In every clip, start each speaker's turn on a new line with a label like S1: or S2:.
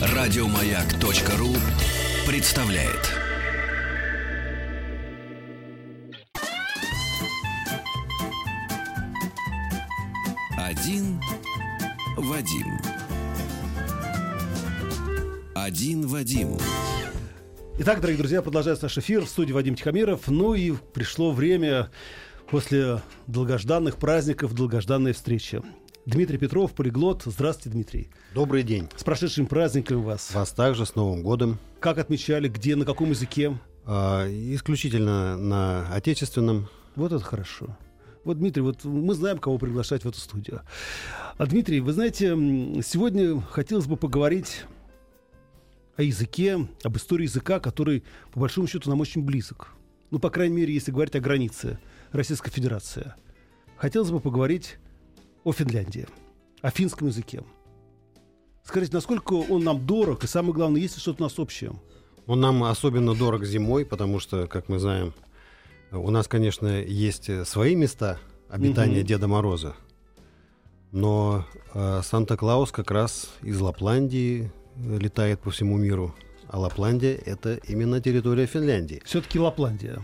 S1: Радиомаяк.ру представляет. Один Вадим. Один Вадим.
S2: Итак, дорогие друзья, продолжается наш эфир в студии Вадим Тихомиров. Ну и пришло время после долгожданных праздников, долгожданной встречи. Дмитрий Петров, полиглот. Здравствуйте, Дмитрий.
S3: Добрый день.
S2: С прошедшим праздником вас.
S3: Вас также с Новым годом.
S2: Как отмечали, где, на каком языке?
S3: А, исключительно на отечественном.
S2: Вот это хорошо. Вот, Дмитрий, вот мы знаем, кого приглашать в эту студию. А, Дмитрий, вы знаете, сегодня хотелось бы поговорить о языке, об истории языка, который, по большому счету, нам очень близок. Ну, по крайней мере, если говорить о границе Российской Федерации. Хотелось бы поговорить о Финляндии, о финском языке. Скажите, насколько он нам дорог, и самое главное, есть ли что-то у нас общее?
S3: Он нам особенно дорог зимой, потому что, как мы знаем, у нас, конечно, есть свои места обитания угу. Деда Мороза, но э, Санта-Клаус как раз из Лапландии летает по всему миру, а Лапландия это именно территория Финляндии.
S2: Все-таки Лапландия.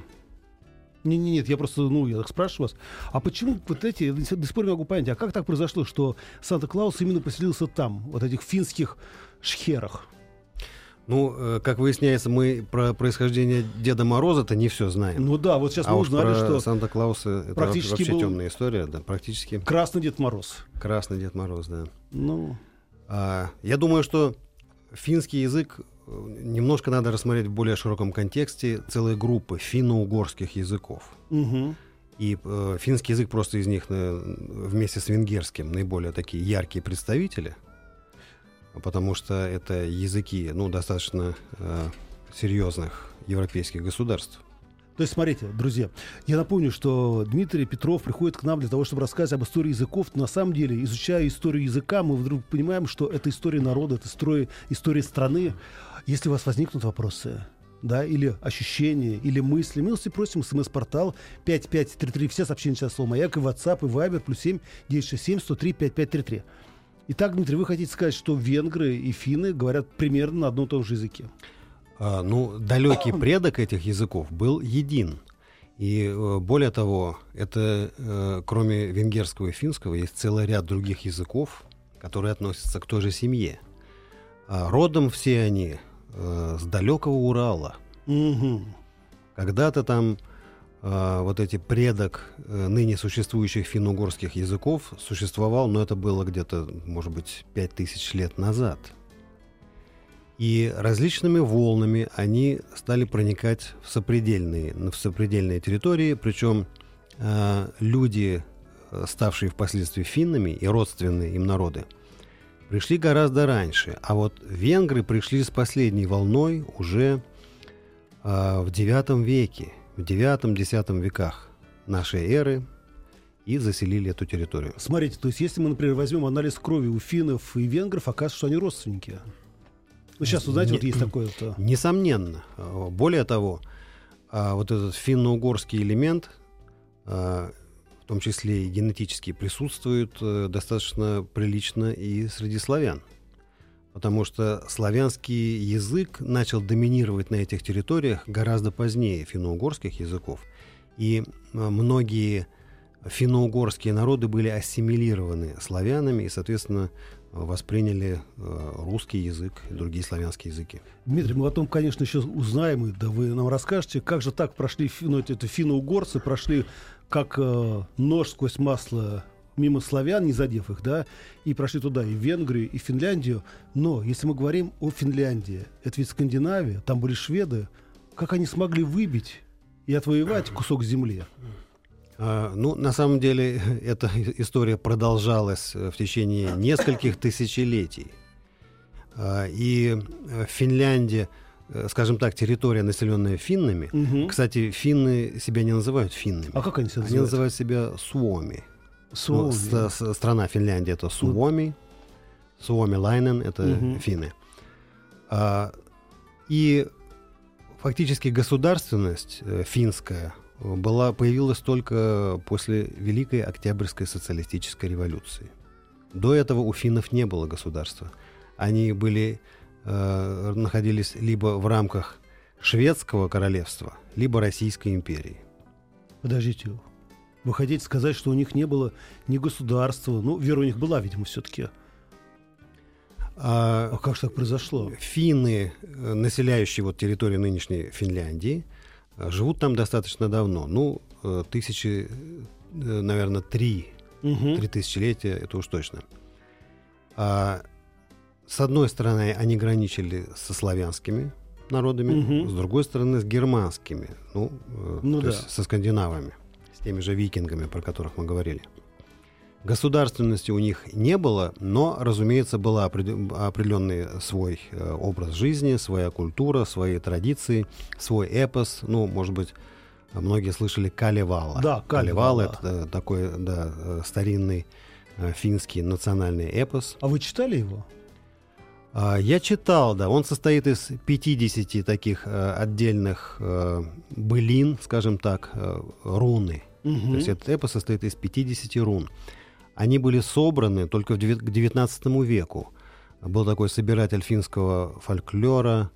S2: Не, не, нет, я просто, ну, я так спрашиваю вас. А почему вот эти, до сих пор не могу понять, а как так произошло, что Санта-Клаус именно поселился там, вот этих финских шхерах?
S3: Ну, э, как выясняется, мы про происхождение Деда Мороза-то не все знаем.
S2: Ну да, вот сейчас
S3: а
S2: мы узнали,
S3: про
S2: что
S3: Санта-Клауса это
S2: практически
S3: вообще
S2: был
S3: темная история, да, практически.
S2: Красный Дед Мороз.
S3: Красный Дед Мороз, да.
S2: Ну.
S3: А, я думаю, что финский язык немножко надо рассмотреть в более широком контексте целой группы финно-угорских языков.
S2: Угу.
S3: И э, финский язык просто из них э, вместе с венгерским наиболее такие яркие представители, потому что это языки ну, достаточно э, серьезных европейских государств.
S2: То есть, смотрите, друзья, я напомню, что Дмитрий Петров приходит к нам для того, чтобы рассказать об истории языков. На самом деле, изучая историю языка, мы вдруг понимаем, что это история народа, это история, история страны. Если у вас возникнут вопросы, да, или ощущения, или мысли, милости просим, смс-портал 5533, все сообщения сейчас слово «Маяк» и WhatsApp, и Viber, плюс 7 967 103 5533. Итак, Дмитрий, вы хотите сказать, что венгры и финны говорят примерно на одном и том же языке?
S3: А, ну, далекий предок этих языков был един. И э, более того, это э, кроме венгерского и финского есть целый ряд других языков, которые относятся к той же семье. А родом все они э, с далекого Урала.
S2: Угу.
S3: Когда-то там э, вот эти предок э, ныне существующих финно-угорских языков существовал, но это было где-то, может быть, пять тысяч лет назад. И различными волнами они стали проникать в сопредельные, в сопредельные территории, причем э, люди, ставшие впоследствии финнами и родственные им народы, пришли гораздо раньше. А вот венгры пришли с последней волной уже э, в IX веке, в IX-X веках нашей эры, и заселили эту территорию.
S2: Смотрите, то есть если мы, например, возьмем анализ крови у финнов и венгров, оказывается, что они родственники. Ну, сейчас, вы знаете,
S3: Не-
S2: вот есть такое.
S3: Несомненно. Э, Более того, а, вот этот финно-угорский элемент, а, в том числе и генетически, присутствует э, достаточно прилично и среди славян. Потому что славянский язык начал доминировать на этих территориях гораздо позднее финно-угорских языков. И э, многие финно-угорские народы были ассимилированы славянами и, соответственно, восприняли э, русский язык и другие славянские языки.
S2: Дмитрий, мы потом, конечно, еще узнаем, и да вы нам расскажете, как же так прошли ну, это финно-угорцы, прошли как э, нож сквозь масло мимо славян, не задев их, да, и прошли туда и Венгрию, и Финляндию. Но если мы говорим о Финляндии, это ведь Скандинавия, там были шведы, как они смогли выбить и отвоевать кусок земли?
S3: А, Ну, на самом деле, эта история продолжалась э, в течение нескольких тысячелетий. А, И э, Финляндия, скажем так, территория, населенная финнами.
S2: Мгм.
S3: Кстати, финны себя не называют финнами.
S2: А как они себя
S3: Они
S2: называют?
S3: называют себя суоми. Ну,
S2: Суоми.
S3: с- с- страна Финляндия это суоми. Суоми Лайнен это
S2: Мгм.
S3: финны. А, и фактически государственность э, финская э, была, появилась только после Великой Октябрьской социалистической революции. До этого у финнов не было государства. Они были, э, находились либо в рамках шведского королевства, либо Российской империи.
S2: Подождите, вы хотите сказать, что у них не было ни государства, ну, вера у них была, видимо, все-таки. А, а как же так произошло?
S3: Финны, э, населяющие вот территорию нынешней Финляндии, э, живут там достаточно давно. Ну, э, тысячи, наверное, три, угу. три тысячелетия, это уж точно. А, с одной стороны, они граничили со славянскими народами, угу. с другой стороны, с германскими, ну, ну то да. есть со скандинавами, с теми же викингами, про которых мы говорили. Государственности у них не было, но, разумеется, был определенный свой э, образ жизни, своя культура, свои традиции, свой эпос. Ну, может быть, многие слышали Калевала.
S2: Да,
S3: Калевала. это э, такой да, э, старинный финский национальный эпос.
S2: А вы читали его?
S3: А, я читал, да. Он состоит из 50 таких отдельных былин, скажем так, руны. Угу. То есть этот эпос состоит из 50 рун. Они были собраны только к XIX веку. Был такой собиратель финского фольклора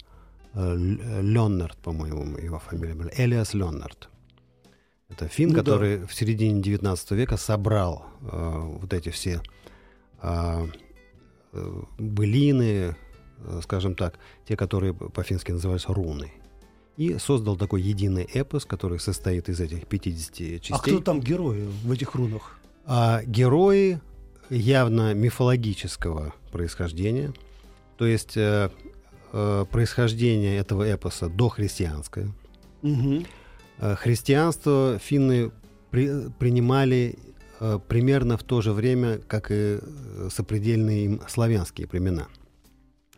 S3: э, Леннард, по-моему, его фамилия была, Элиас Леннард. Это фин, ну, который да. в середине XIX века собрал э, вот эти все э, былины, э, скажем так, те, которые по-фински называются руны. И создал такой единый эпос, который состоит из этих 50 частей. А
S2: кто там герои в этих рунах?
S3: а герои явно мифологического происхождения, то есть э, э, происхождение этого эпоса дохристианское. Угу. Э, христианство финны при, принимали э, примерно в то же время, как и э, сопредельные им славянские племена.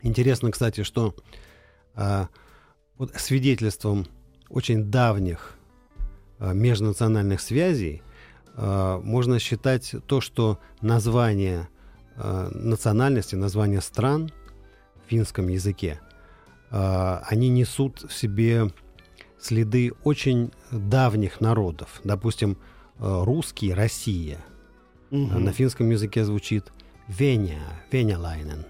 S3: Интересно, кстати, что э, вот свидетельством очень давних э, межнациональных связей Э, можно считать то, что название э, национальности, название стран в финском языке, э, они несут в себе следы очень давних народов. Допустим, русский Россия. Угу. На финском языке звучит Веня, Венялайнен.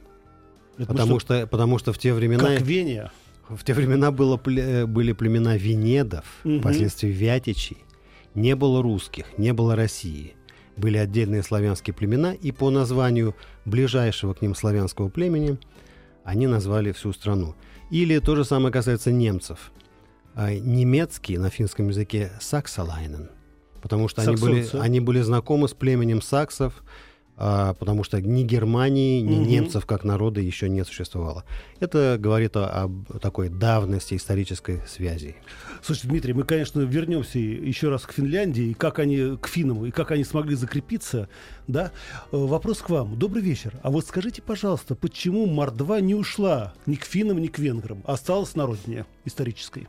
S3: потому, что, что, потому что в те времена...
S2: Как Веня?
S3: В те времена было, были племена Венедов, угу. впоследствии Вятичей не было русских, не было России. Были отдельные славянские племена, и по названию ближайшего к ним славянского племени они назвали всю страну. Или то же самое касается немцев. А немецкий на финском языке «саксалайнен», потому что они были, они были знакомы с племенем саксов, а, потому что ни Германии, ни угу. немцев как народа еще не существовало. Это говорит о, об такой давности исторической связи.
S2: Слушайте, Дмитрий, мы, конечно, вернемся еще раз к Финляндии, и как они, к финнам, и как они смогли закрепиться. Да? Э, вопрос к вам. Добрый вечер. А вот скажите, пожалуйста, почему Мордва не ушла ни к финнам, ни к венграм, а осталась на родине исторической?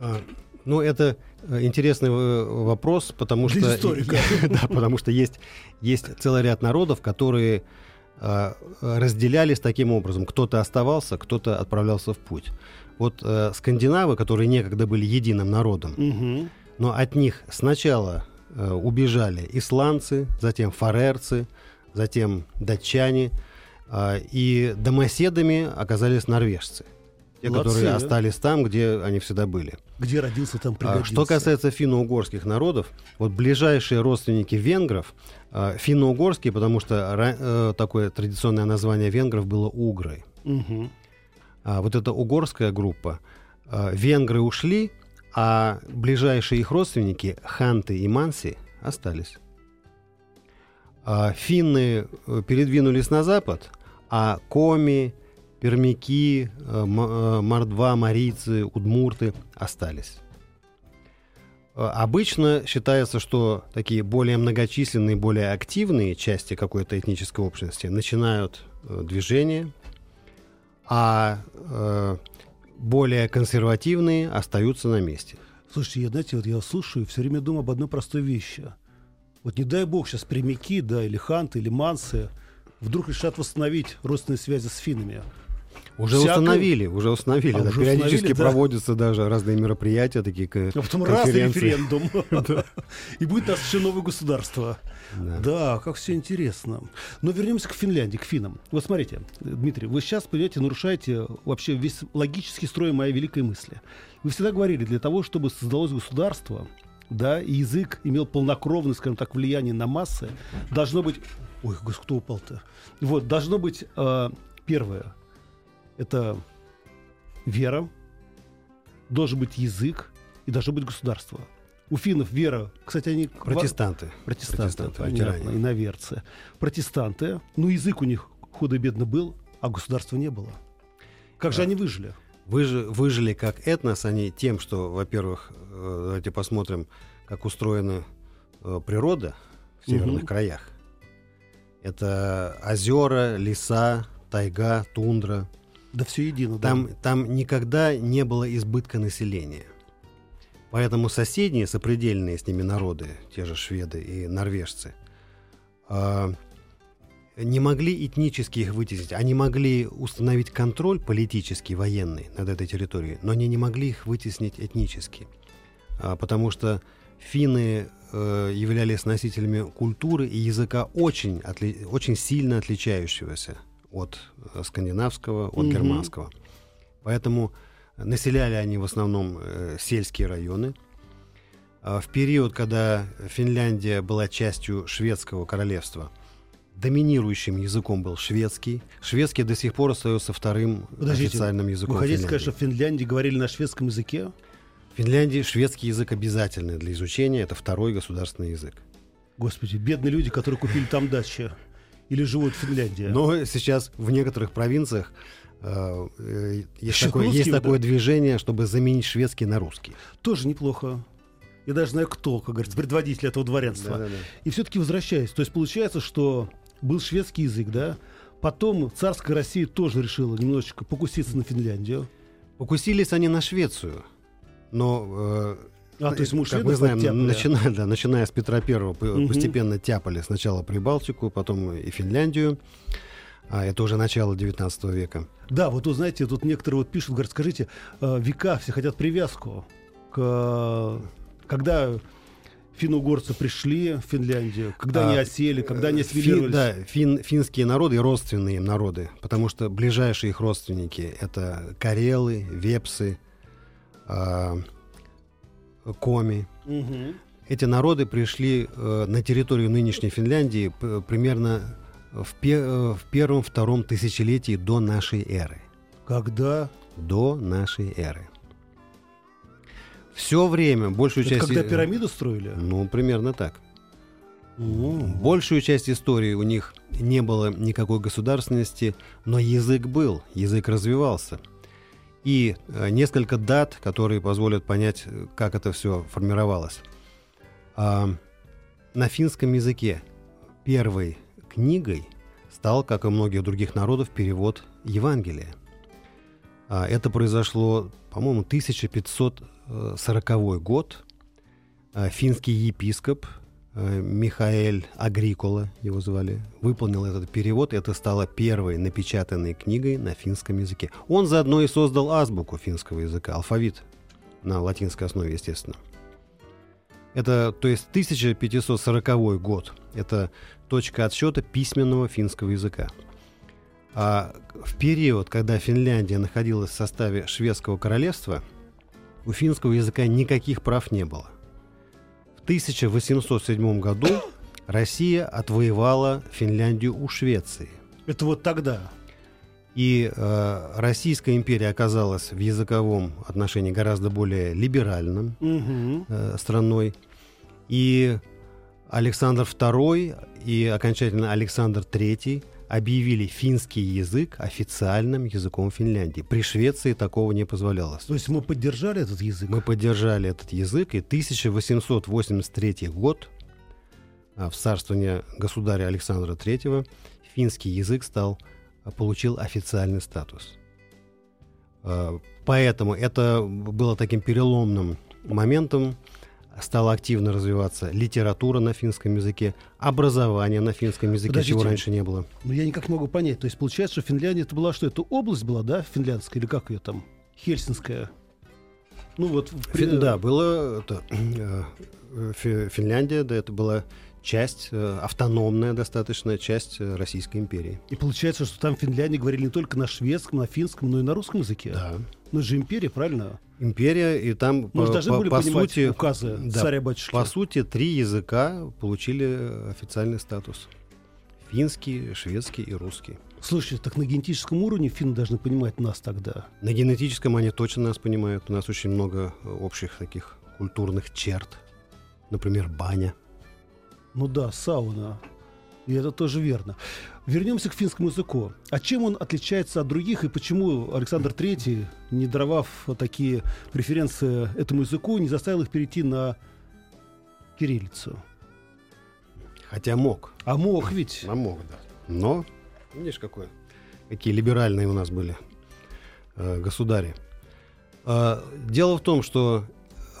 S3: А, ну, это э, интересный э, вопрос, потому Для что, да, потому что есть, есть целый ряд народов, которые э, разделялись таким образом. Кто-то оставался, кто-то отправлялся в путь. Вот э, скандинавы, которые некогда были единым народом, угу. но от них сначала э, убежали исландцы, затем фарерцы, затем датчане, э, и домоседами оказались норвежцы. Те, Молодцы, которые да? остались там, где они всегда были.
S2: Где родился, там а, пригодился.
S3: Что касается финно-угорских народов, вот ближайшие родственники венгров, а, финно-угорские, потому что э, такое традиционное название венгров было угры. Угу. Вот эта угорская группа, венгры ушли, а ближайшие их родственники, ханты и манси, остались. Финны э, передвинулись на запад, а коми, пермяки, э, э, мордва, марийцы, удмурты остались. Э, обычно считается, что такие более многочисленные, более активные части какой-то этнической общности начинают движение, а более консервативные остаются на месте.
S2: Слушайте, я, знаете, вот я слушаю, все время думаю об одной простой вещи. Вот не дай бог сейчас прямики, да, или ханты, или мансы вдруг решат восстановить родственные связи с финнами.
S3: Уже
S2: всякую-
S3: установили, уже установили.
S2: А,
S3: да.
S2: уже
S3: Периодически
S2: установили, да.
S3: проводятся даже разные мероприятия, такие ко-
S2: А потом раз референдум. И будет нас еще новое государство.
S3: Да.
S2: Как все интересно. Но вернемся к Финляндии, к финнам. Вот смотрите, Дмитрий, вы сейчас, понимаете, нарушаете вообще весь логический строй моей великой мысли. Вы всегда говорили, для того, чтобы создалось государство, да, и язык имел полнокровное, скажем так, влияние на массы, должно быть... Ой, кто упал-то? Вот, должно быть э, первое, это вера, должен быть язык и должно быть государство. У финнов вера, кстати, они...
S3: Протестанты.
S2: Протестанты,
S3: Протестанты,
S2: понятно, иноверцы. Протестанты, ну язык у них худо-бедно был, а государства не было. Как же
S3: Да.
S2: они выжили?
S3: Выжи- выжили как этнос, они тем, что, во-первых, э, давайте посмотрим, как устроена э, природа в северных
S2: Мгм.
S3: краях. Это озера, леса, тайга, тундра.
S2: Да все едино. да.
S3: Там, там никогда не было избытка населения. Поэтому соседние, сопредельные с ними народы, те же шведы и норвежцы, а, не могли этнически их вытеснить. Они могли установить контроль политический, военный над этой территорией, но они не могли их вытеснить этнически. А, потому что финны э, являлись носителями культуры и языка очень, отли- очень сильно отличающегося от э, скандинавского, от
S2: Мгм.
S3: германского. Поэтому населяли они в основном э, сельские районы. А В период, когда Финляндия была частью шведского королевства, доминирующим языком был шведский. Шведский до сих пор остается вторым
S2: Подождите,
S3: официальным языком
S2: Вы хотите
S3: Финляндии.
S2: сказать, что в Финляндии говорили на шведском языке?
S3: В Финляндии шведский язык обязательный для изучения, это второй государственный язык.
S2: Господи, бедные люди, которые купили там дачи или живут в Финляндии.
S3: Но сейчас в некоторых провинциях э, есть,
S2: Еще
S3: такое, есть
S2: да?
S3: такое движение, чтобы заменить шведский на русский.
S2: Тоже неплохо. Я даже знаю, кто, как говорится, предводитель этого дворянства.
S3: Да-да-да.
S2: И все-таки возвращаясь, то есть получается, что был шведский язык, да? Потом царская Россия тоже решила немножечко покуситься на Финляндию.
S3: Покусились они на Швецию, но э,
S2: А, то есть мы
S3: как мы знаем, начиная, да, начиная с Петра Первого,
S2: Мгм.
S3: постепенно тяпали сначала Прибалтику, потом и Финляндию. А это уже начало 19 века.
S2: Да, вот вы знаете, тут некоторые вот пишут, говорят, скажите, э, века все хотят привязку к... э, Когда финно-угорцы пришли в Финляндию, когда
S3: А,
S2: они осели, когда они
S3: Фин-
S2: ассимилировались.
S3: да, фин- финские народы и родственные им народы, потому что ближайшие их родственники это карелы, вепсы, а, коми.
S2: Мгм.
S3: Эти народы пришли э, на территорию нынешней Финляндии примерно в, пе- э, в первом-втором тысячелетии до нашей эры.
S2: Когда?
S3: До нашей эры. Все время, большую
S2: Это
S3: часть...
S2: когда пирамиду строили?
S3: Ну, примерно так.
S2: М.
S3: Большую часть истории у них не было никакой государственности, но язык был, язык развивался. И э, несколько дат, которые позволят понять, э, как это все формировалось. А, на финском языке первой книгой стал, как и многих других народов, перевод Евангелия. А, это произошло, по-моему, 1540 год. А, финский епископ э, Михаэль Агрикола, его звали, выполнил этот перевод. Это стало первой напечатанной книгой на финском языке. Он заодно и создал азбуку финского языка, алфавит на латинской основе, естественно. Это, то есть, 1540 год. Это точка отсчета письменного финского языка. А в период, когда Финляндия находилась в составе шведского королевства, у финского языка никаких прав не было. В 1807 году Россия отвоевала Финляндию у Швеции.
S2: Это вот тогда.
S3: И э, Российская империя оказалась в языковом отношении гораздо более либеральным
S2: Мгм.
S3: э, страной. И Александр II и окончательно Александр III объявили финский язык официальным языком Финляндии. При Швеции такого не позволялось.
S2: То есть мы поддержали этот язык?
S3: Мы поддержали этот язык, и 1883 год а, в царствование государя Александра III финский язык стал, а, получил официальный статус. А, Поэтому это было таким переломным моментом. Стала активно развиваться литература на финском языке, образование на финском языке,
S2: Подождите.
S3: чего раньше не было.
S2: Ну, я никак не могу понять. То есть, получается, что Финляндия это была что? Это область была, да, финляндская? Или как ее там? Хельсинская? Ну, вот... в-
S3: Фин- да, было это, э, Фи- Финляндия, да, это была часть, э, автономная достаточно часть э, Российской империи.
S2: И получается, что там в Финляндии говорили не только на шведском, на финском, но и на русском языке.
S3: Да.
S2: Это же империя, правильно?
S3: Империя, и там,
S2: Мы же
S3: по,
S2: должны
S3: по-
S2: были
S3: по сути,
S2: указы
S3: да,
S2: царя-батюшки.
S3: по сути, три языка получили э, официальный статус. Финский, шведский и русский.
S2: Слушайте, так на генетическом уровне финны должны понимать нас тогда.
S3: На генетическом они точно нас понимают. У нас очень много э, общих таких культурных черт. Например, баня.
S2: Ну да, сауна. И это тоже верно. Вернемся к финскому языку. А чем он отличается от других и почему Александр III, не даровав такие преференции этому языку, не заставил их перейти на кириллицу?
S3: Хотя мог.
S2: А мог ведь.
S3: А мог, да. Но, видишь, какое, какие либеральные у нас были э, государи. А, дело в том, что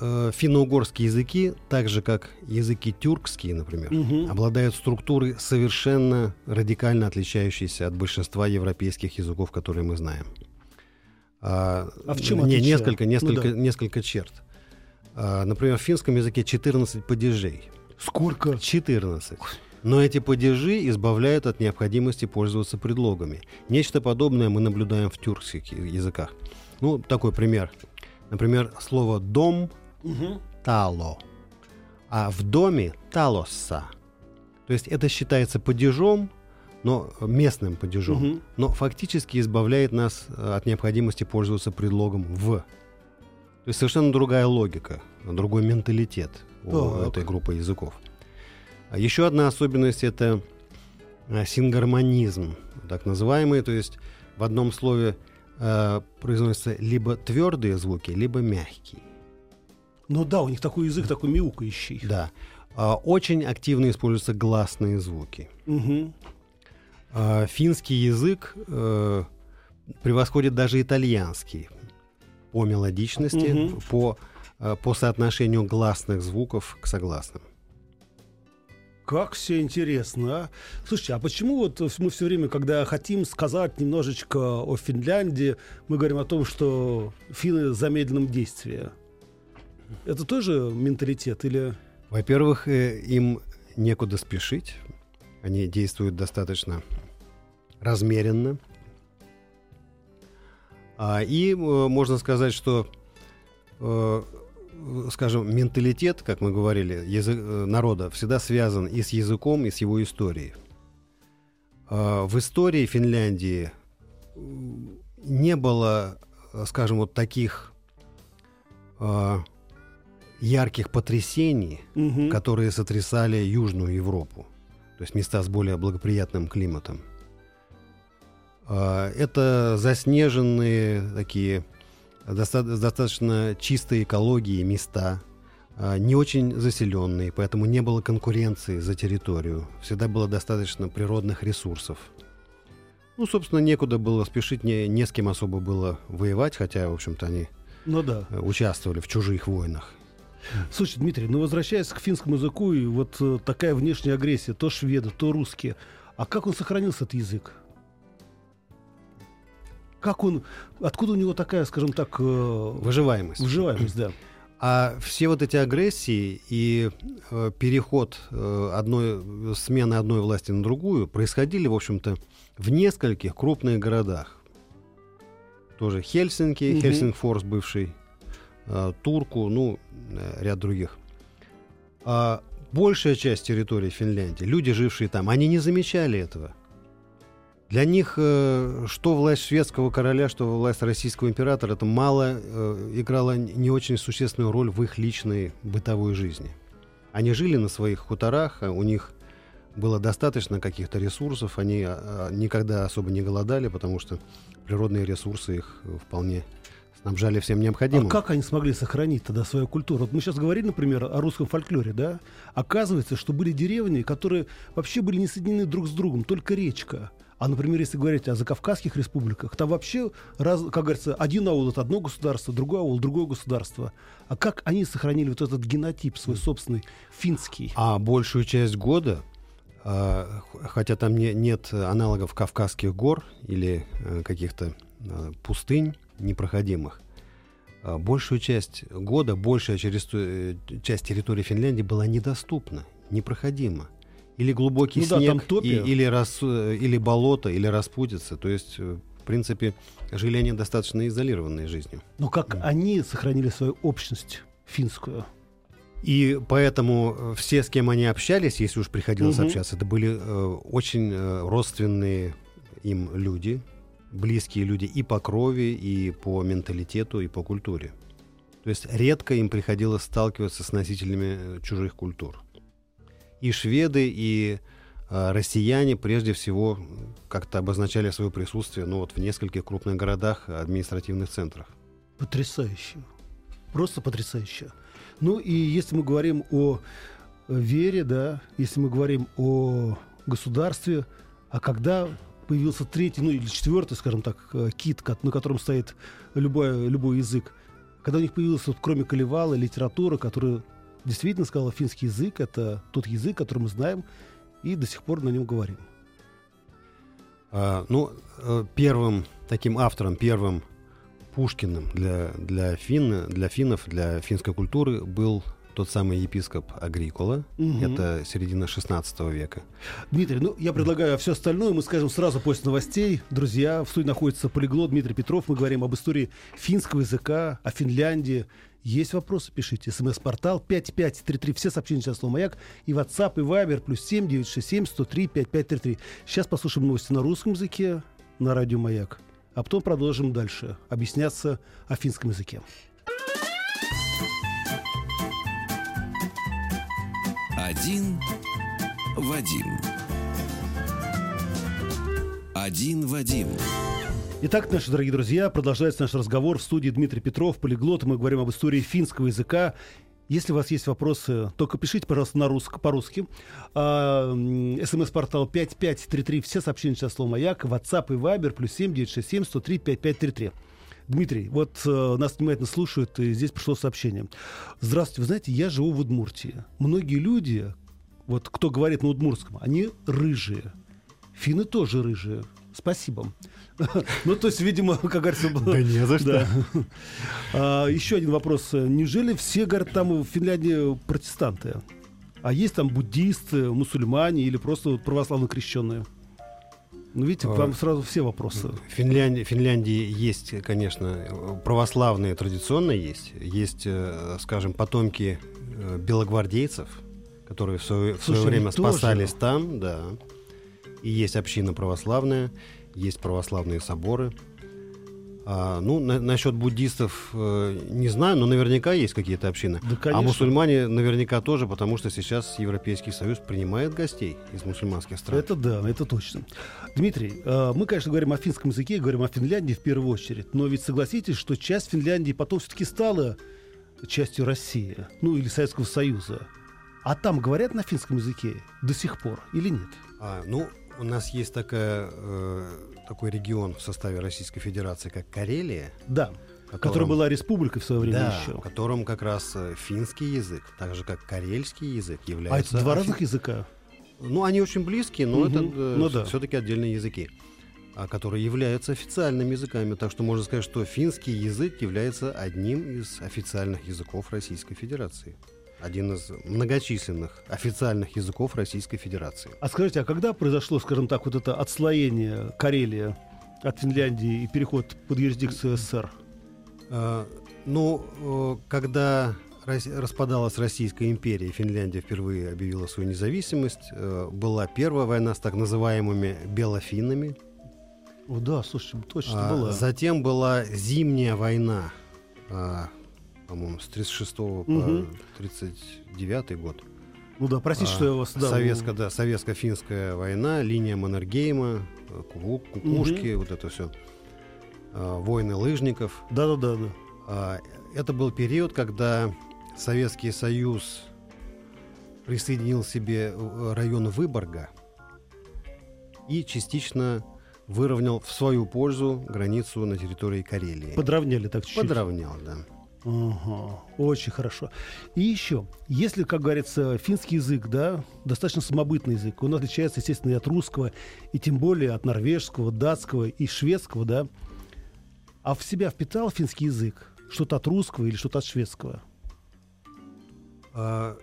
S3: э, финно-угорские языки, так же как языки тюркские, например,
S2: Мгм.
S3: обладают структурой совершенно радикально отличающейся от большинства европейских языков, которые мы знаем. А,
S2: А в чем
S3: не,
S2: отличие?
S3: несколько,
S2: Ну
S3: несколько,
S2: да.
S3: несколько черт. А, например, в финском языке 14 падежей.
S2: Сколько?
S3: 14. Но эти падежи избавляют от необходимости пользоваться предлогами. Нечто подобное мы наблюдаем в тюркских языках. Ну, такой пример. Например, слово «дом»
S2: Мгм.
S3: — «тало», а в доме — «талосса». То есть это считается падежом, но местным падежом,
S2: Мгм.
S3: но фактически избавляет нас э, от необходимости пользоваться предлогом «в». То есть совершенно другая логика, другой менталитет у
S2: Так.
S3: этой группы языков. А Еще одна особенность — это э, сингармонизм, так называемый, то есть в одном слове э, произносятся либо твердые звуки, либо мягкие.
S2: Ну да, у них такой язык, такой мяукающий.
S3: Да. А, Очень активно используются гласные звуки. А, Финский язык э, превосходит даже итальянский по мелодичности,
S2: Мгм.
S3: по, э, по соотношению гласных звуков к согласным.
S2: Как все интересно, а? Слушайте, а почему вот мы все время, когда хотим сказать немножечко о Финляндии, мы говорим о том, что финны в замедленном действии? Это тоже менталитет или...
S3: Во-первых, э, им некуда спешить. Они действуют достаточно размеренно. А, И э, можно сказать, что, э, скажем, менталитет, как мы говорили, язык, э, народа всегда связан и с языком, и с его историей. А, В истории Финляндии не было, э, скажем, вот таких а, ярких потрясений,
S2: Мгм.
S3: которые сотрясали Южную Европу, то есть места с более благоприятным климатом. А, Это заснеженные такие доста- достаточно чистые экологии места, а, не очень заселенные, поэтому не было конкуренции за территорию. Всегда было достаточно природных ресурсов. Ну, собственно, некуда было спешить, не, не с кем особо было воевать, хотя, в общем-то, они
S2: Ну да.
S3: участвовали в чужих войнах.
S2: Слушай, Дмитрий, ну возвращаясь к финскому языку, и вот э, такая внешняя агрессия, то шведы, то русские, а как он сохранился, этот язык? Как он, откуда у него такая, скажем так, э,
S3: Выживаемость.
S2: выживаемость, да?
S3: А все вот эти агрессии и э, переход э, одной смены одной власти на другую происходили, в общем-то, в нескольких крупных городах. Тоже Хельсинки,
S2: Мгм.
S3: Хельсингфорс бывший, Турку, ну, э, ряд других. А большая часть территории Финляндии, люди, жившие там, они не замечали этого. Для них э, что власть шведского короля, что власть российского императора, это мало э, играло не очень существенную роль в их личной бытовой жизни. Они жили на своих хуторах, а у них было достаточно каких-то ресурсов, они а, никогда особо не голодали, потому что природные ресурсы их э, вполне снабжали всем необходимым.
S2: А как они смогли сохранить тогда свою культуру? Вот мы сейчас говорили, например, о русском фольклоре, да? Оказывается, что были деревни, которые вообще были не соединены друг с другом, только речка. А, например, если говорить о закавказских республиках, там вообще, раз, как говорится, один аул — это одно государство, другой аул — другое государство. А как они сохранили вот этот генотип свой собственный, финский?
S3: А большую часть года, а, хотя там не, нет аналогов Кавказских гор или э, каких-то э, пустынь непроходимых, а, большую часть года, большая через, э, часть территории Финляндии была недоступна, непроходима. Или глубокий
S2: Ну да,
S3: снег,
S2: топи.
S3: и- или, рас, э, или болото, или распутица. То есть, э, в принципе, жили они достаточно изолированной жизнью.
S2: Но как они сохранили свою общность финскую?
S3: И поэтому все, с кем они общались, если уж приходилось
S2: Мгм.
S3: общаться, это были э, очень э, родственные им люди, близкие люди и по крови, и по менталитету, и по культуре. То есть редко им приходилось сталкиваться с носителями э, чужих культур. И шведы, и э, россияне прежде всего как-то обозначали свое присутствие ну, вот в нескольких крупных городах, административных центрах.
S2: Потрясающе. Просто потрясающе. Ну и если мы говорим о э, вере, да, если мы говорим о государстве, а когда появился третий, ну или четвертый, скажем так, э, кит, на котором стоит любой, любой язык, когда у них появилась, вот, кроме Калевала, литература, которая действительно сказала, финский язык — это тот язык, который мы знаем и до сих пор на нем говорим.
S3: А, ну, э, первым таким автором, первым Пушкиным для, для, финн, для финнов, для финской культуры был тот самый епископ Агрикола.
S2: Мгм.
S3: Это середина 16 века.
S2: Дмитрий, ну я предлагаю все остальное мы скажем сразу после новостей. Друзья, в студии находится полиглот Дмитрий Петров. Мы говорим об истории финского языка, о Финляндии. Есть вопросы, пишите. СМС-портал 5533. Все сообщения сейчас слово «Маяк». И WhatsApp, и Viber. Плюс 7 967 103 5533. Сейчас послушаем новости на русском языке на радио «Маяк». А потом продолжим дальше объясняться о финском языке.
S1: Один Вадим. Один Вадим.
S2: Итак, наши дорогие друзья, продолжается наш разговор в студии Дмитрий Петров, полиглот. Мы говорим об истории финского языка. Если у вас есть вопросы, только пишите, пожалуйста, на русск, по-русски. А, СМС-портал 5533. Все сообщения сейчас слово «Маяк». WhatsApp и Viber. Плюс 7 967 103 5533. Дмитрий, вот э, нас внимательно слушают, и здесь пришло сообщение. Здравствуйте, вы знаете, я живу в Удмуртии. Многие люди, вот кто говорит на удмуртском, они рыжие. Финны тоже рыжие. Спасибо. Ну, то есть, видимо, как говорится... было-
S3: не за
S2: Да. А, еще один вопрос. Неужели все, говорят, там в Финляндии протестанты? А есть там буддисты, мусульмане или просто православно крещенные? Ну, видите, к
S3: А,
S2: вам сразу все вопросы.
S3: В Финляндии, Финляндии есть, конечно, православные традиционно есть. Есть, э, скажем, потомки э, белогвардейцев, которые в свое, в свое
S2: Слушай,
S3: время
S2: они тоже.
S3: спасались там, да. И есть община православная, есть православные соборы. А, ну, на- насчет буддистов э, не знаю, но наверняка есть какие-то общины.
S2: Да, конечно.
S3: А мусульмане наверняка тоже, потому что сейчас Европейский Союз принимает гостей из мусульманских стран.
S2: Это да, это точно. Дмитрий, э, мы, конечно, говорим о финском языке, говорим о Финляндии в первую очередь, но ведь согласитесь, что часть Финляндии потом все-таки стала частью России, ну или Советского Союза. А там говорят на финском языке до сих пор или нет?
S3: А, ну, у нас есть такая, э, такой регион в составе Российской Федерации, как Карелия.
S2: Да,
S3: котором-
S2: которая была республикой в свое время
S3: да,
S2: еще.
S3: в котором как раз э, финский язык, так же как карельский язык
S2: А
S3: является...
S2: это два разных языка.
S3: Ну, они очень близкие, но
S2: Мгм.
S3: это э,
S2: Ну да.
S3: все-таки отдельные языки, а, которые являются официальными языками. Так что можно сказать, что финский язык является одним из официальных языков Российской Федерации. Один из многочисленных официальных языков Российской Федерации.
S2: А скажите, а когда произошло, скажем так, вот это отслоение Карелии от Финляндии и переход под юрисдикцию СССР?
S3: Э, Ну, э, когда распадалась Российская империя, и Финляндия впервые объявила свою независимость, э, была первая война с так называемыми белофинами.
S2: О, да, слушай, точно
S3: А,
S2: была.
S3: Затем была зимняя война, а, по-моему, с 36
S2: Мгм.
S3: по 39 год.
S2: Ну да, простите,
S3: А,
S2: что я вас... Да,
S3: Советско- да, советско-финская война, линия Маннергейма, э, Ку- кукушки, вот это все. Войны лыжников.
S2: Да-да-да. да.
S3: А, Это был период, когда Советский Союз присоединил себе э, район Выборга. и частично выровнял в свою пользу границу на территории Карелии.
S2: Подровняли так чуть-чуть.
S3: Подровнял, да.
S2: Ага, очень хорошо. И еще, если, как говорится, финский язык, да, достаточно самобытный язык, он отличается, естественно, и от русского, и тем более от норвежского, датского и шведского, да, а в себя впитал финский язык что-то от русского или что-то от шведского?
S3: А,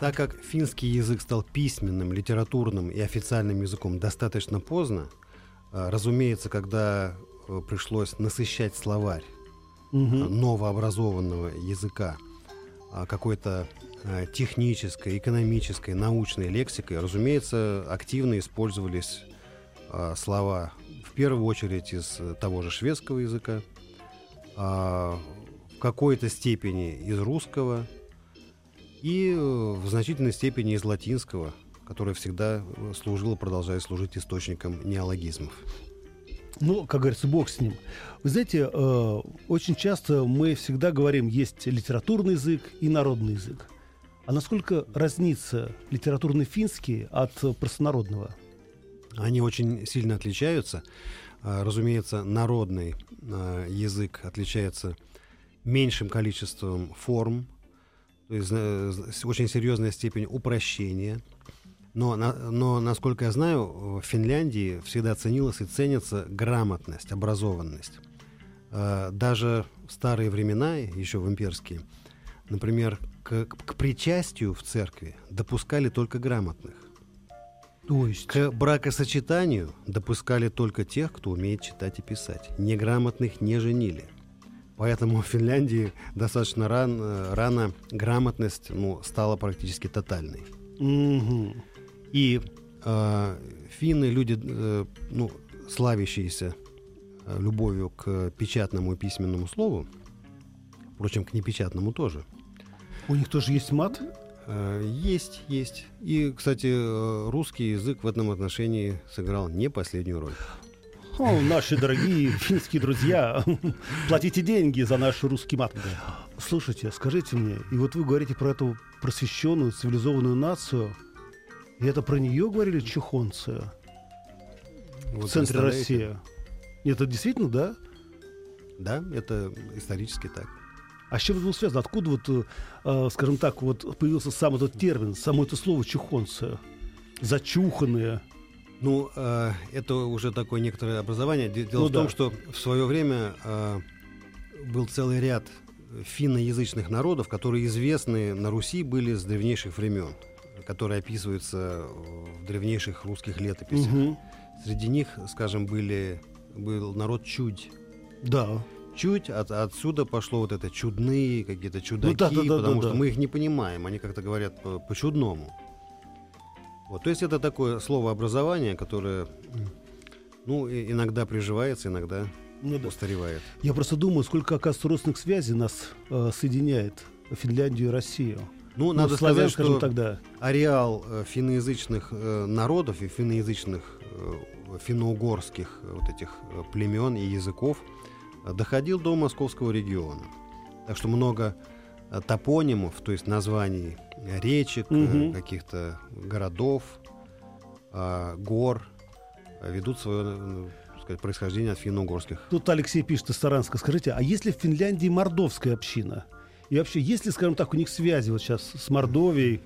S3: так как финский язык стал письменным, литературным и официальным языком достаточно поздно, а, разумеется, когда э, пришлось насыщать словарь
S2: Мгм.
S3: новообразованного языка а, какой-то а, технической, экономической, научной лексикой, разумеется, активно использовались а, слова в первую очередь из э, того же шведского языка, а, в какой-то степени из русского и э, в значительной степени из латинского, которое всегда э, служило, продолжает служить источником неологизмов.
S2: Ну, как говорится, бог с ним. Вы знаете, э, очень часто мы всегда говорим, есть литературный язык и народный язык. А насколько разнится литературный финский от простонародного?
S3: Они очень сильно отличаются. А, Разумеется, народный а, язык отличается меньшим количеством форм, то есть очень серьезная степень упрощения. Но, на- но, насколько я знаю, в Финляндии всегда ценилась и ценится грамотность, образованность. А, Даже в старые времена, еще в имперские, например, к, к причастию в церкви допускали только грамотных.
S2: То есть...
S3: К бракосочетанию допускали только тех, кто умеет читать и писать. Неграмотных не женили. Поэтому в Финляндии достаточно ран- э, рано грамотность ну, стала практически тотальной.
S2: Мгм.
S3: И э, финны люди, э, ну, славящиеся э, любовью к печатному и письменному слову, впрочем, к непечатному тоже,
S2: У них тоже есть мат?
S3: Э, Есть, есть. И, кстати, э, русский язык в этом отношении сыграл не последнюю роль.
S2: О, наши дорогие финские друзья, платите деньги за наш русский мат. Слушайте, скажите мне, и вот вы говорите про эту просвещенную, цивилизованную нацию, и это про нее говорили чехонцы
S3: Вот
S2: в центре? России? Это действительно, да?
S3: Да, это исторически так.
S2: А с чем это было связано? Откуда вот, э, э, скажем так, вот появился сам этот термин, само это слово чехонцы? Зачуханные.
S3: Ну, э, это уже такое некоторое образование. Де- Дело
S2: Ну
S3: в том,
S2: да.
S3: что в свое время э, был целый ряд финноязычных народов, которые известны на Руси были с древнейших времен, которые описываются в древнейших русских летописях.
S2: Мгм.
S3: Среди них, скажем, были, был народ Чудь.
S2: Да.
S3: Чуть от, отсюда пошло вот это чудные, какие-то чудаки,
S2: Ну да, да, да,
S3: потому
S2: да,
S3: что
S2: да.
S3: мы их не понимаем, они как-то говорят по- по-чудному. Вот, то есть это такое слово образование, которое ну, иногда приживается, иногда
S2: Ну да.
S3: устаревает.
S2: Я просто думаю, сколько, оказывается, родственных связей нас э, соединяет Финляндию и Россию.
S3: Ну,
S2: Ну,
S3: надо
S2: славян,
S3: сказать, что
S2: тогда.
S3: ареал э, финноязычных э, народов и финноязычных э, финно-угорских вот этих племен и языков доходил до московского региона. Так что много топонимов, то есть названий речек,
S2: Мгм.
S3: каких-то городов, гор ведут свое сказать, происхождение от финно-угорских.
S2: Тут Алексей пишет из Саранска. Скажите, а есть ли в Финляндии мордовская община? И вообще, есть ли, скажем так, у них связи вот сейчас с Мордовией,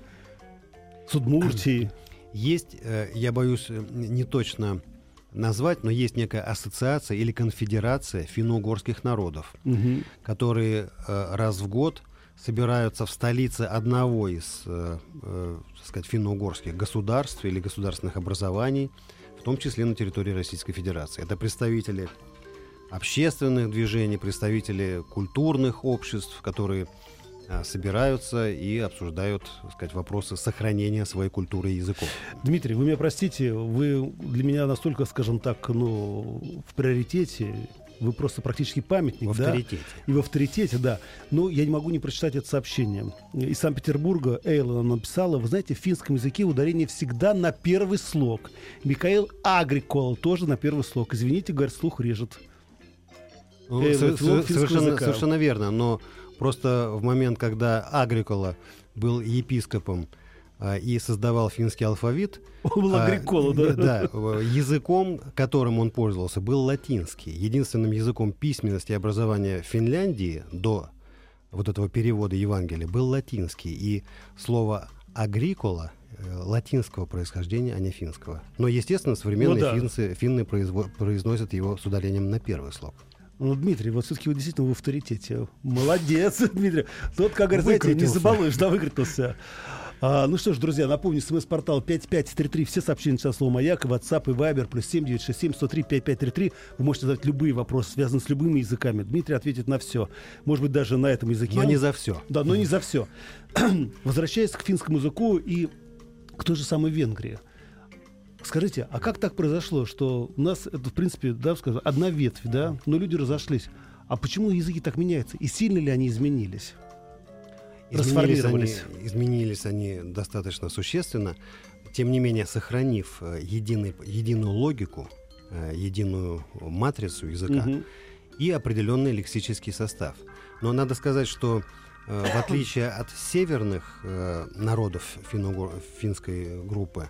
S2: с Удмуртией?
S3: Есть, э, я боюсь э, не точно назвать, но есть некая ассоциация или конфедерация финно-угорских народов,
S2: Мгм.
S3: которые э, раз в год собираются в столице одного из, э, э, так сказать, финно-угорских государств или государственных образований, в том числе на территории Российской Федерации. Это представители общественных движений, представители культурных обществ, которые э, собираются и обсуждают, так сказать, вопросы сохранения своей культуры и языков.
S2: Дмитрий, вы меня простите, вы для меня настолько, скажем так, ну, в приоритете, вы просто практически памятник,
S3: В
S2: да?
S3: авторитете.
S2: И в авторитете, да. Но я не могу не прочитать это сообщение. Из Санкт-Петербурга Эйла написала, вы знаете, в финском языке ударение всегда на первый слог. Михаил Агрикол тоже на первый слог. Извините, говорит, слух режет. Э, филолог финского
S3: совершенно,
S2: языка.
S3: совершенно верно, но просто в момент, когда Агрикола был епископом а, и создавал финский алфавит.
S2: Он был
S3: а,
S2: агрикола, да?
S3: Да, э, языком, которым он пользовался, был латинский. Единственным языком письменности и образования Финляндии до вот этого перевода Евангелия был латинский. И слово «агрикола» э, латинского происхождения, а не финского. Но, естественно, современные
S2: Ну да.
S3: финцы, финны произво- произносят его с ударением на первый слог.
S2: Ну, Дмитрий, вот все-таки вы действительно в авторитете. Молодец, Дмитрий. Тут, как говорится, знаете, не забалуешь, да, выкрутился. А, ну что ж, друзья, напомню, смс-портал 5533, все сообщения со словом «Маяк», WhatsApp и Viber, плюс 7967 103 5533. Вы можете задать любые вопросы, связанные с любыми языками. Дмитрий ответит на все. Может быть, даже на этом языке.
S3: Но не за все.
S2: Да, но не за все. Возвращаясь к финскому языку и к той же самой Венгрии. Скажите, а как так произошло, что у нас это, в принципе, да, скажем, одна ветвь, да, но люди разошлись. А почему языки так меняются? И сильно ли они изменились?
S3: Изменились они,
S2: Расформировались.
S3: изменились они достаточно существенно, тем не менее сохранив э, единый, единую логику, э, единую матрицу языка
S2: Мгм.
S3: и определенный лексический состав. Но надо сказать, что э, в отличие от северных народов финской группы,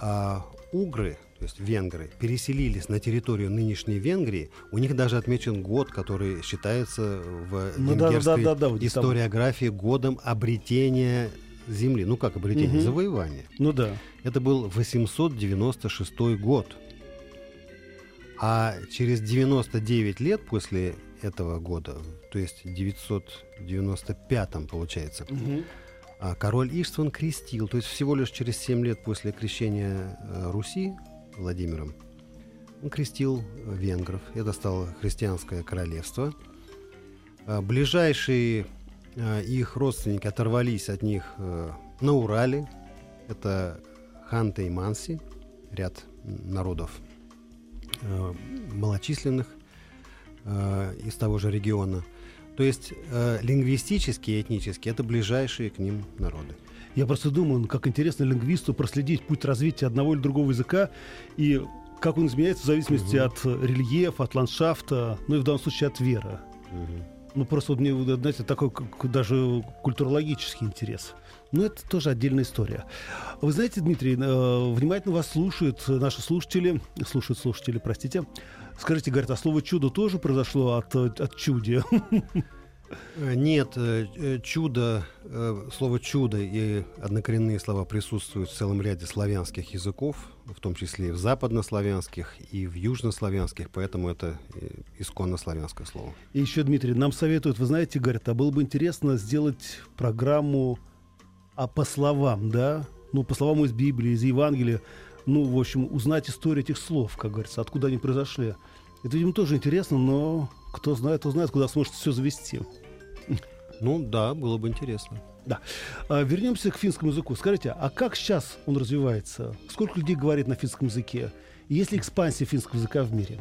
S3: а, угры, то есть венгры, переселились на территорию нынешней Венгрии. У них даже отмечен год, который считается в
S2: Ну да, да,
S3: венгерской
S2: да, да, вот там.
S3: историографии годом обретения земли. Ну как обретения?
S2: Мгм.
S3: Завоевания.
S2: Ну да.
S3: Это был 896 год. А через 99 лет после этого года, то есть в 995 получается, а король Иштван крестил, то есть всего лишь через 7 лет после крещения э, Руси Владимиром, он крестил э, венгров. Это стало христианское королевство. А Ближайшие э, их родственники оторвались от них на Урале. Это Ханты и Манси, ряд народов малочисленных из того же региона. То есть э, лингвистически и этнически это ближайшие к ним народы.
S2: Я просто думаю, ну, как интересно лингвисту проследить путь развития одного или другого языка и как он изменяется в зависимости
S3: Мгм.
S2: от рельефа, от ландшафта, ну и в данном случае от веры. Ну, просто вот мне, знаете, такой даже культурологический интерес. Но это тоже отдельная история. Вы знаете, Дмитрий, э, внимательно вас слушают наши слушатели, слушают слушатели, простите. Скажите, говорят, а слово «чудо» тоже произошло от, от чуди?
S3: Э, Нет, э, э, чудо, слово чудо и однокоренные слова присутствуют в целом ряде славянских языков, в том числе и в западнославянских, и в южнославянских, поэтому это исконно славянское слово.
S2: И еще, Дмитрий, нам советуют, вы знаете, говорят, а было бы интересно сделать программу а по словам, да? Ну, по словам из Библии, из Евангелия. Ну, в общем, узнать историю этих слов, как говорится, откуда они произошли. Это, видимо, тоже интересно, но кто знает, кто знает, куда сможет все завести.
S3: Ну да, было бы интересно.
S2: Да. А, вернемся к финскому языку. Скажите, а как сейчас он развивается? Сколько людей говорит на финском языке? И есть ли экспансия финского языка в мире?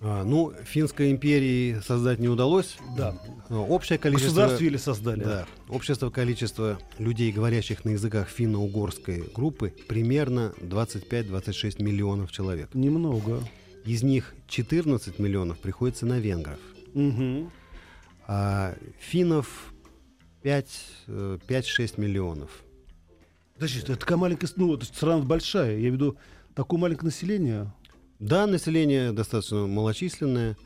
S3: А, ну, финской империи создать не удалось.
S2: Да.
S3: Но Общее количество...
S2: Государство или создали?
S3: Да. Общество количество людей, говорящих на языках финно-угорской группы, примерно 25-26 миллионов человек.
S2: Немного.
S3: Из них 14 миллионов приходится на венгров.
S2: Мгм.
S3: А финнов 5, э, 5-6 миллионов.
S2: Подожди, это такая маленькая, с- ну, страна большая. Я имею в виду такое маленькое население.
S3: Да, население достаточно малочисленное.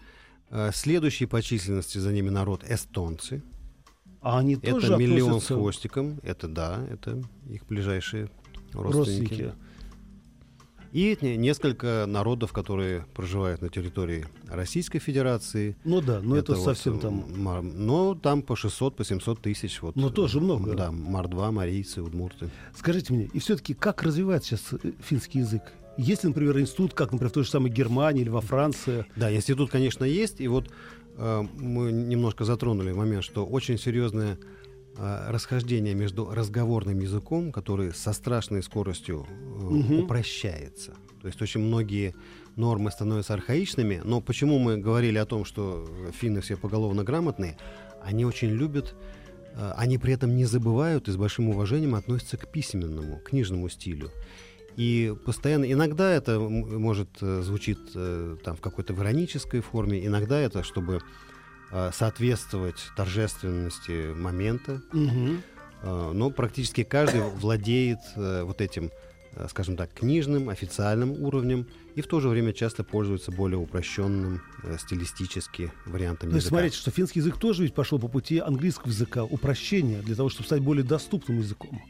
S3: А Следующий по численности за ними народ эстонцы.
S2: А они тоже
S3: это миллион с
S2: относятся
S3: хвостиком. Это да, это их ближайшие родственники.
S2: родственники.
S3: И не- несколько народов, которые проживают на территории Российской Федерации.
S2: Ну да, но это,
S3: вот,
S2: совсем
S3: м,
S2: там.
S3: Но там по 600, по 700 тысяч. Вот,
S2: Но тоже много.
S3: Да, мордва, марийцы, удмурты.
S2: Скажите мне, и все-таки как развивается сейчас э, финский язык? Есть ли, например, институт, как, например, в той же самой Германии или во Франции?
S3: Да, институт, конечно, есть. И вот э, мы немножко затронули момент, что очень серьезное э, расхождение между разговорным языком, который со страшной скоростью э,
S2: Мгм.
S3: упрощается. То есть очень многие нормы становятся архаичными. Но почему мы говорили о том, что финны все поголовно грамотные? Они очень любят, э, они при этом не забывают и с большим уважением относятся к письменному, книжному стилю. И постоянно, иногда это может э, звучит э, там в какой-то иронической форме, иногда это чтобы э, соответствовать торжественности момента. Э, но практически каждый владеет э, вот этим, э, скажем так, книжным, официальным уровнем и в то же время часто пользуется более упрощенным стилистически вариантом
S2: То есть смотрите, что финский язык тоже ведь пошел по пути английского языка, упрощения для того, чтобы стать более доступным языком.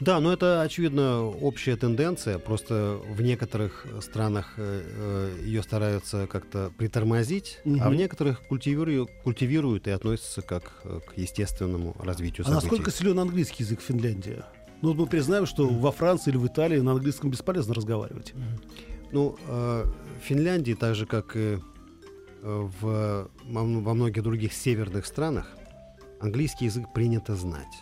S3: Да, но это, очевидно, общая тенденция. Просто в некоторых странах э, ее стараются как-то притормозить, угу. а в некоторых культивируют, культивируют и относятся как к естественному развитию
S2: событий. А насколько силен английский язык в Финляндии? Ну, мы признаем, что во Франции или в Италии на английском бесполезно разговаривать.
S3: Ну, э, в Финляндии, так же, как и э, в, во многих других северных странах, английский язык принято знать.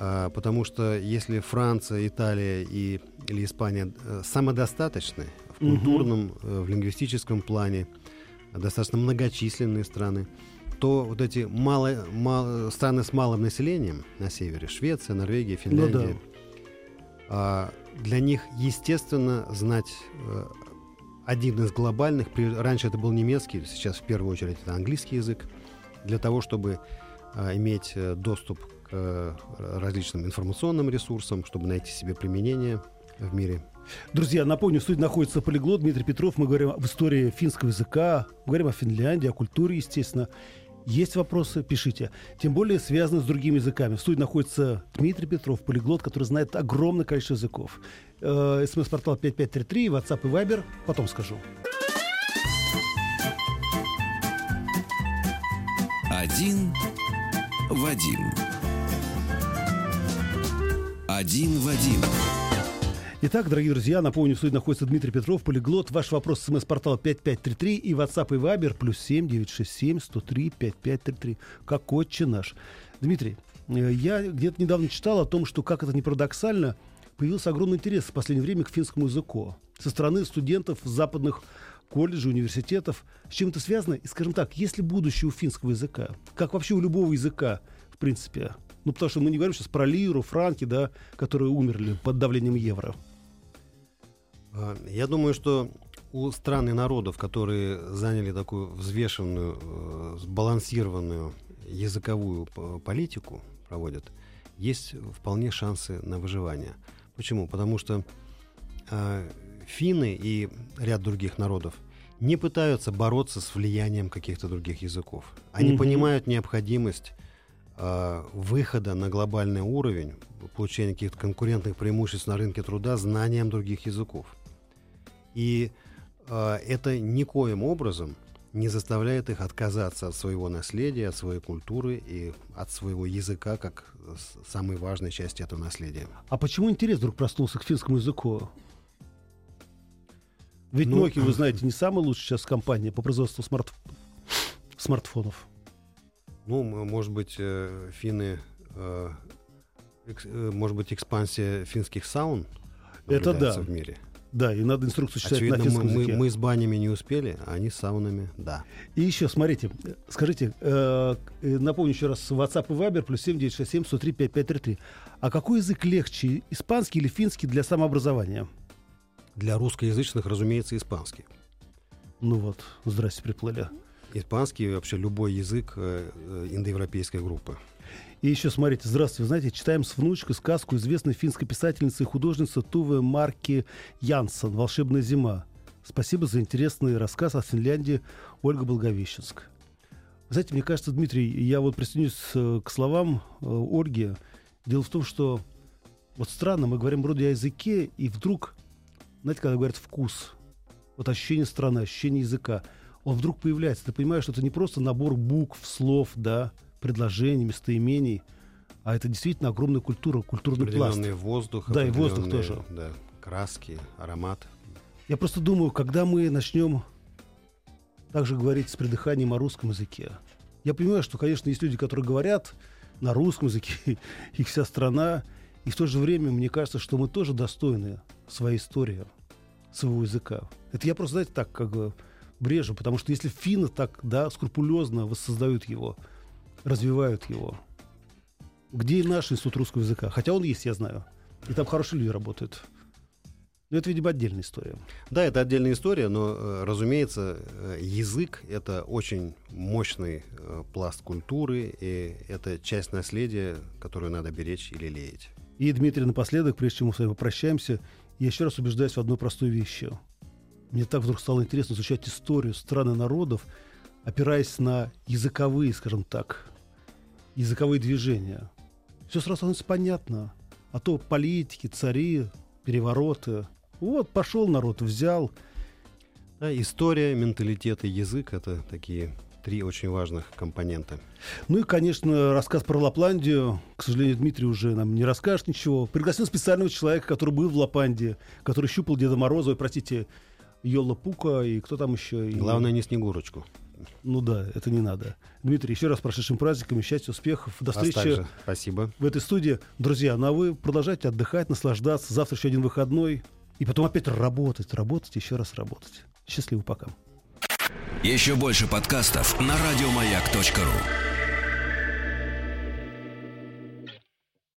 S3: А, потому что если Франция, Италия и, или Испания э, самодостаточны в культурном, угу. в лингвистическом плане, достаточно многочисленные страны, то вот эти мало, мало, страны с малым населением на севере, Швеция, Норвегия, Финляндия, ну, да. для них естественно знать э, один из глобальных, раньше это был немецкий, сейчас в первую очередь это английский язык, для того, чтобы иметь доступ к э, различным информационным ресурсам, чтобы найти себе применение в мире.
S2: Друзья, напомню, в студии находится полиглот Дмитрий Петров. Мы говорим об истории финского языка, говорим о Финляндии, о культуре, естественно. Есть вопросы, пишите. Тем более связаны с другими языками. В студии находится Дмитрий Петров, полиглот, который знает огромное количество языков. Э, СМС-портал 5533, WhatsApp и Viber. Потом скажу.
S1: Один Вадим. Один в один.
S2: Итак, дорогие друзья, напомню, в студии находится Дмитрий Петров, полиглот. Ваш вопрос смс-портал 5533 и WhatsApp и Viber плюс 7 967 103 5533. Как отче наш. Дмитрий, э, я где-то недавно читал о том, что, как это не парадоксально, появился огромный интерес в последнее время к финскому языку. Со стороны студентов западных колледжей, университетов. С чем это связано? И, скажем так, есть ли будущее у финского языка? Как вообще у любого языка, в принципе? Ну, потому что мы не говорим сейчас про лиру, франки, да, которые умерли под давлением евро.
S3: А, я думаю, что у стран и народов, которые заняли такую взвешенную, э, сбалансированную языковую политику, проводят, есть вполне шансы на выживание. Почему? Потому что э, финны и ряд других народов не пытаются бороться с влиянием каких-то других языков. Они mm-hmm. понимают необходимость выхода на глобальный уровень, получения каких-то конкурентных преимуществ на рынке труда знанием других языков. И э, это никоим образом не заставляет их отказаться от своего наследия, от своей культуры и от своего языка как самой важной части этого наследия.
S2: А почему интерес вдруг проснулся к финскому языку? Ведь ну, Nokia, вы знаете, не самая лучшая сейчас компания по производству смарт... смартфонов.
S3: Ну, может быть, э, финны, э, э, может быть, экспансия финских саун
S2: это да.
S3: в мире.
S2: Да, и надо инструкцию читать
S3: Очевидно,
S2: на финском
S3: мы,
S2: языке.
S3: Мы, мы с банями не успели, а они с саунами, да.
S2: И еще, смотрите, скажите, э, напомню еще раз, WhatsApp и Viber плюс 7967 103 5533. А какой язык легче, испанский или финский для самообразования?
S3: Для русскоязычных, разумеется, испанский.
S2: Ну вот, здрасте, приплыли
S3: испанский и вообще любой язык э, э, индоевропейской группы.
S2: И еще, смотрите, здравствуйте, вы знаете, читаем с внучкой сказку известной финской писательницы и художницы Тувы Марки Янсен «Волшебная зима». Спасибо за интересный рассказ о Финляндии Ольга Благовещенск. Знаете, мне кажется, Дмитрий, я вот присоединюсь э, к словам Ольги. Дело в том, что вот странно, мы говорим вроде о языке, и вдруг, знаете, когда говорят «вкус», вот ощущение страны, ощущение языка – он вдруг появляется. Ты понимаешь, что это не просто набор букв, слов, да, предложений, местоимений, а это действительно огромная культура, культурный пласт.
S3: воздух.
S2: Да, и воздух тоже.
S3: Да, краски, аромат.
S2: Я просто думаю, когда мы начнем также говорить с придыханием о русском языке. Я понимаю, что, конечно, есть люди, которые говорят на русском языке, их вся страна, и в то же время мне кажется, что мы тоже достойны своей истории, своего языка. Это я просто, знаете, так как бы брежу, потому что если финны так да, скрупулезно воссоздают его, развивают его, где и наш институт русского языка? Хотя он есть, я знаю. И там хорошие люди работают. Но это, видимо, отдельная история.
S3: Да, это отдельная история, но, э, разумеется, э, язык — это очень мощный э, пласт культуры, и это часть наследия, которую надо беречь или лелеять.
S2: И, Дмитрий, напоследок, прежде чем мы с вами попрощаемся, я еще раз убеждаюсь в одной простой вещи. Мне так вдруг стало интересно изучать историю стран и народов, опираясь на языковые, скажем так, языковые движения. Все сразу становится понятно. А то политики, цари, перевороты — вот, пошел народ, взял.
S3: Да, история, менталитет и язык — это такие три очень важных компонента.
S2: Ну и, конечно, рассказ про Лапландию. К сожалению, Дмитрий уже нам не расскажет ничего. Пригласил специального человека, который был в Лапландии, который щупал Деда Мороза, простите, Йола Пука и кто там еще.
S3: Главное, не Снегурочку.
S2: Ну да, это не надо. Дмитрий, еще раз прошедшим праздниками, счастья, успехов. До встречи
S3: Спасибо.
S2: в этой студии. Друзья, ну а вы продолжайте отдыхать, наслаждаться. Завтра еще один выходной. И потом опять работать, работать, еще раз работать. Счастливо пока.
S1: Еще больше подкастов на радиомаяк.ру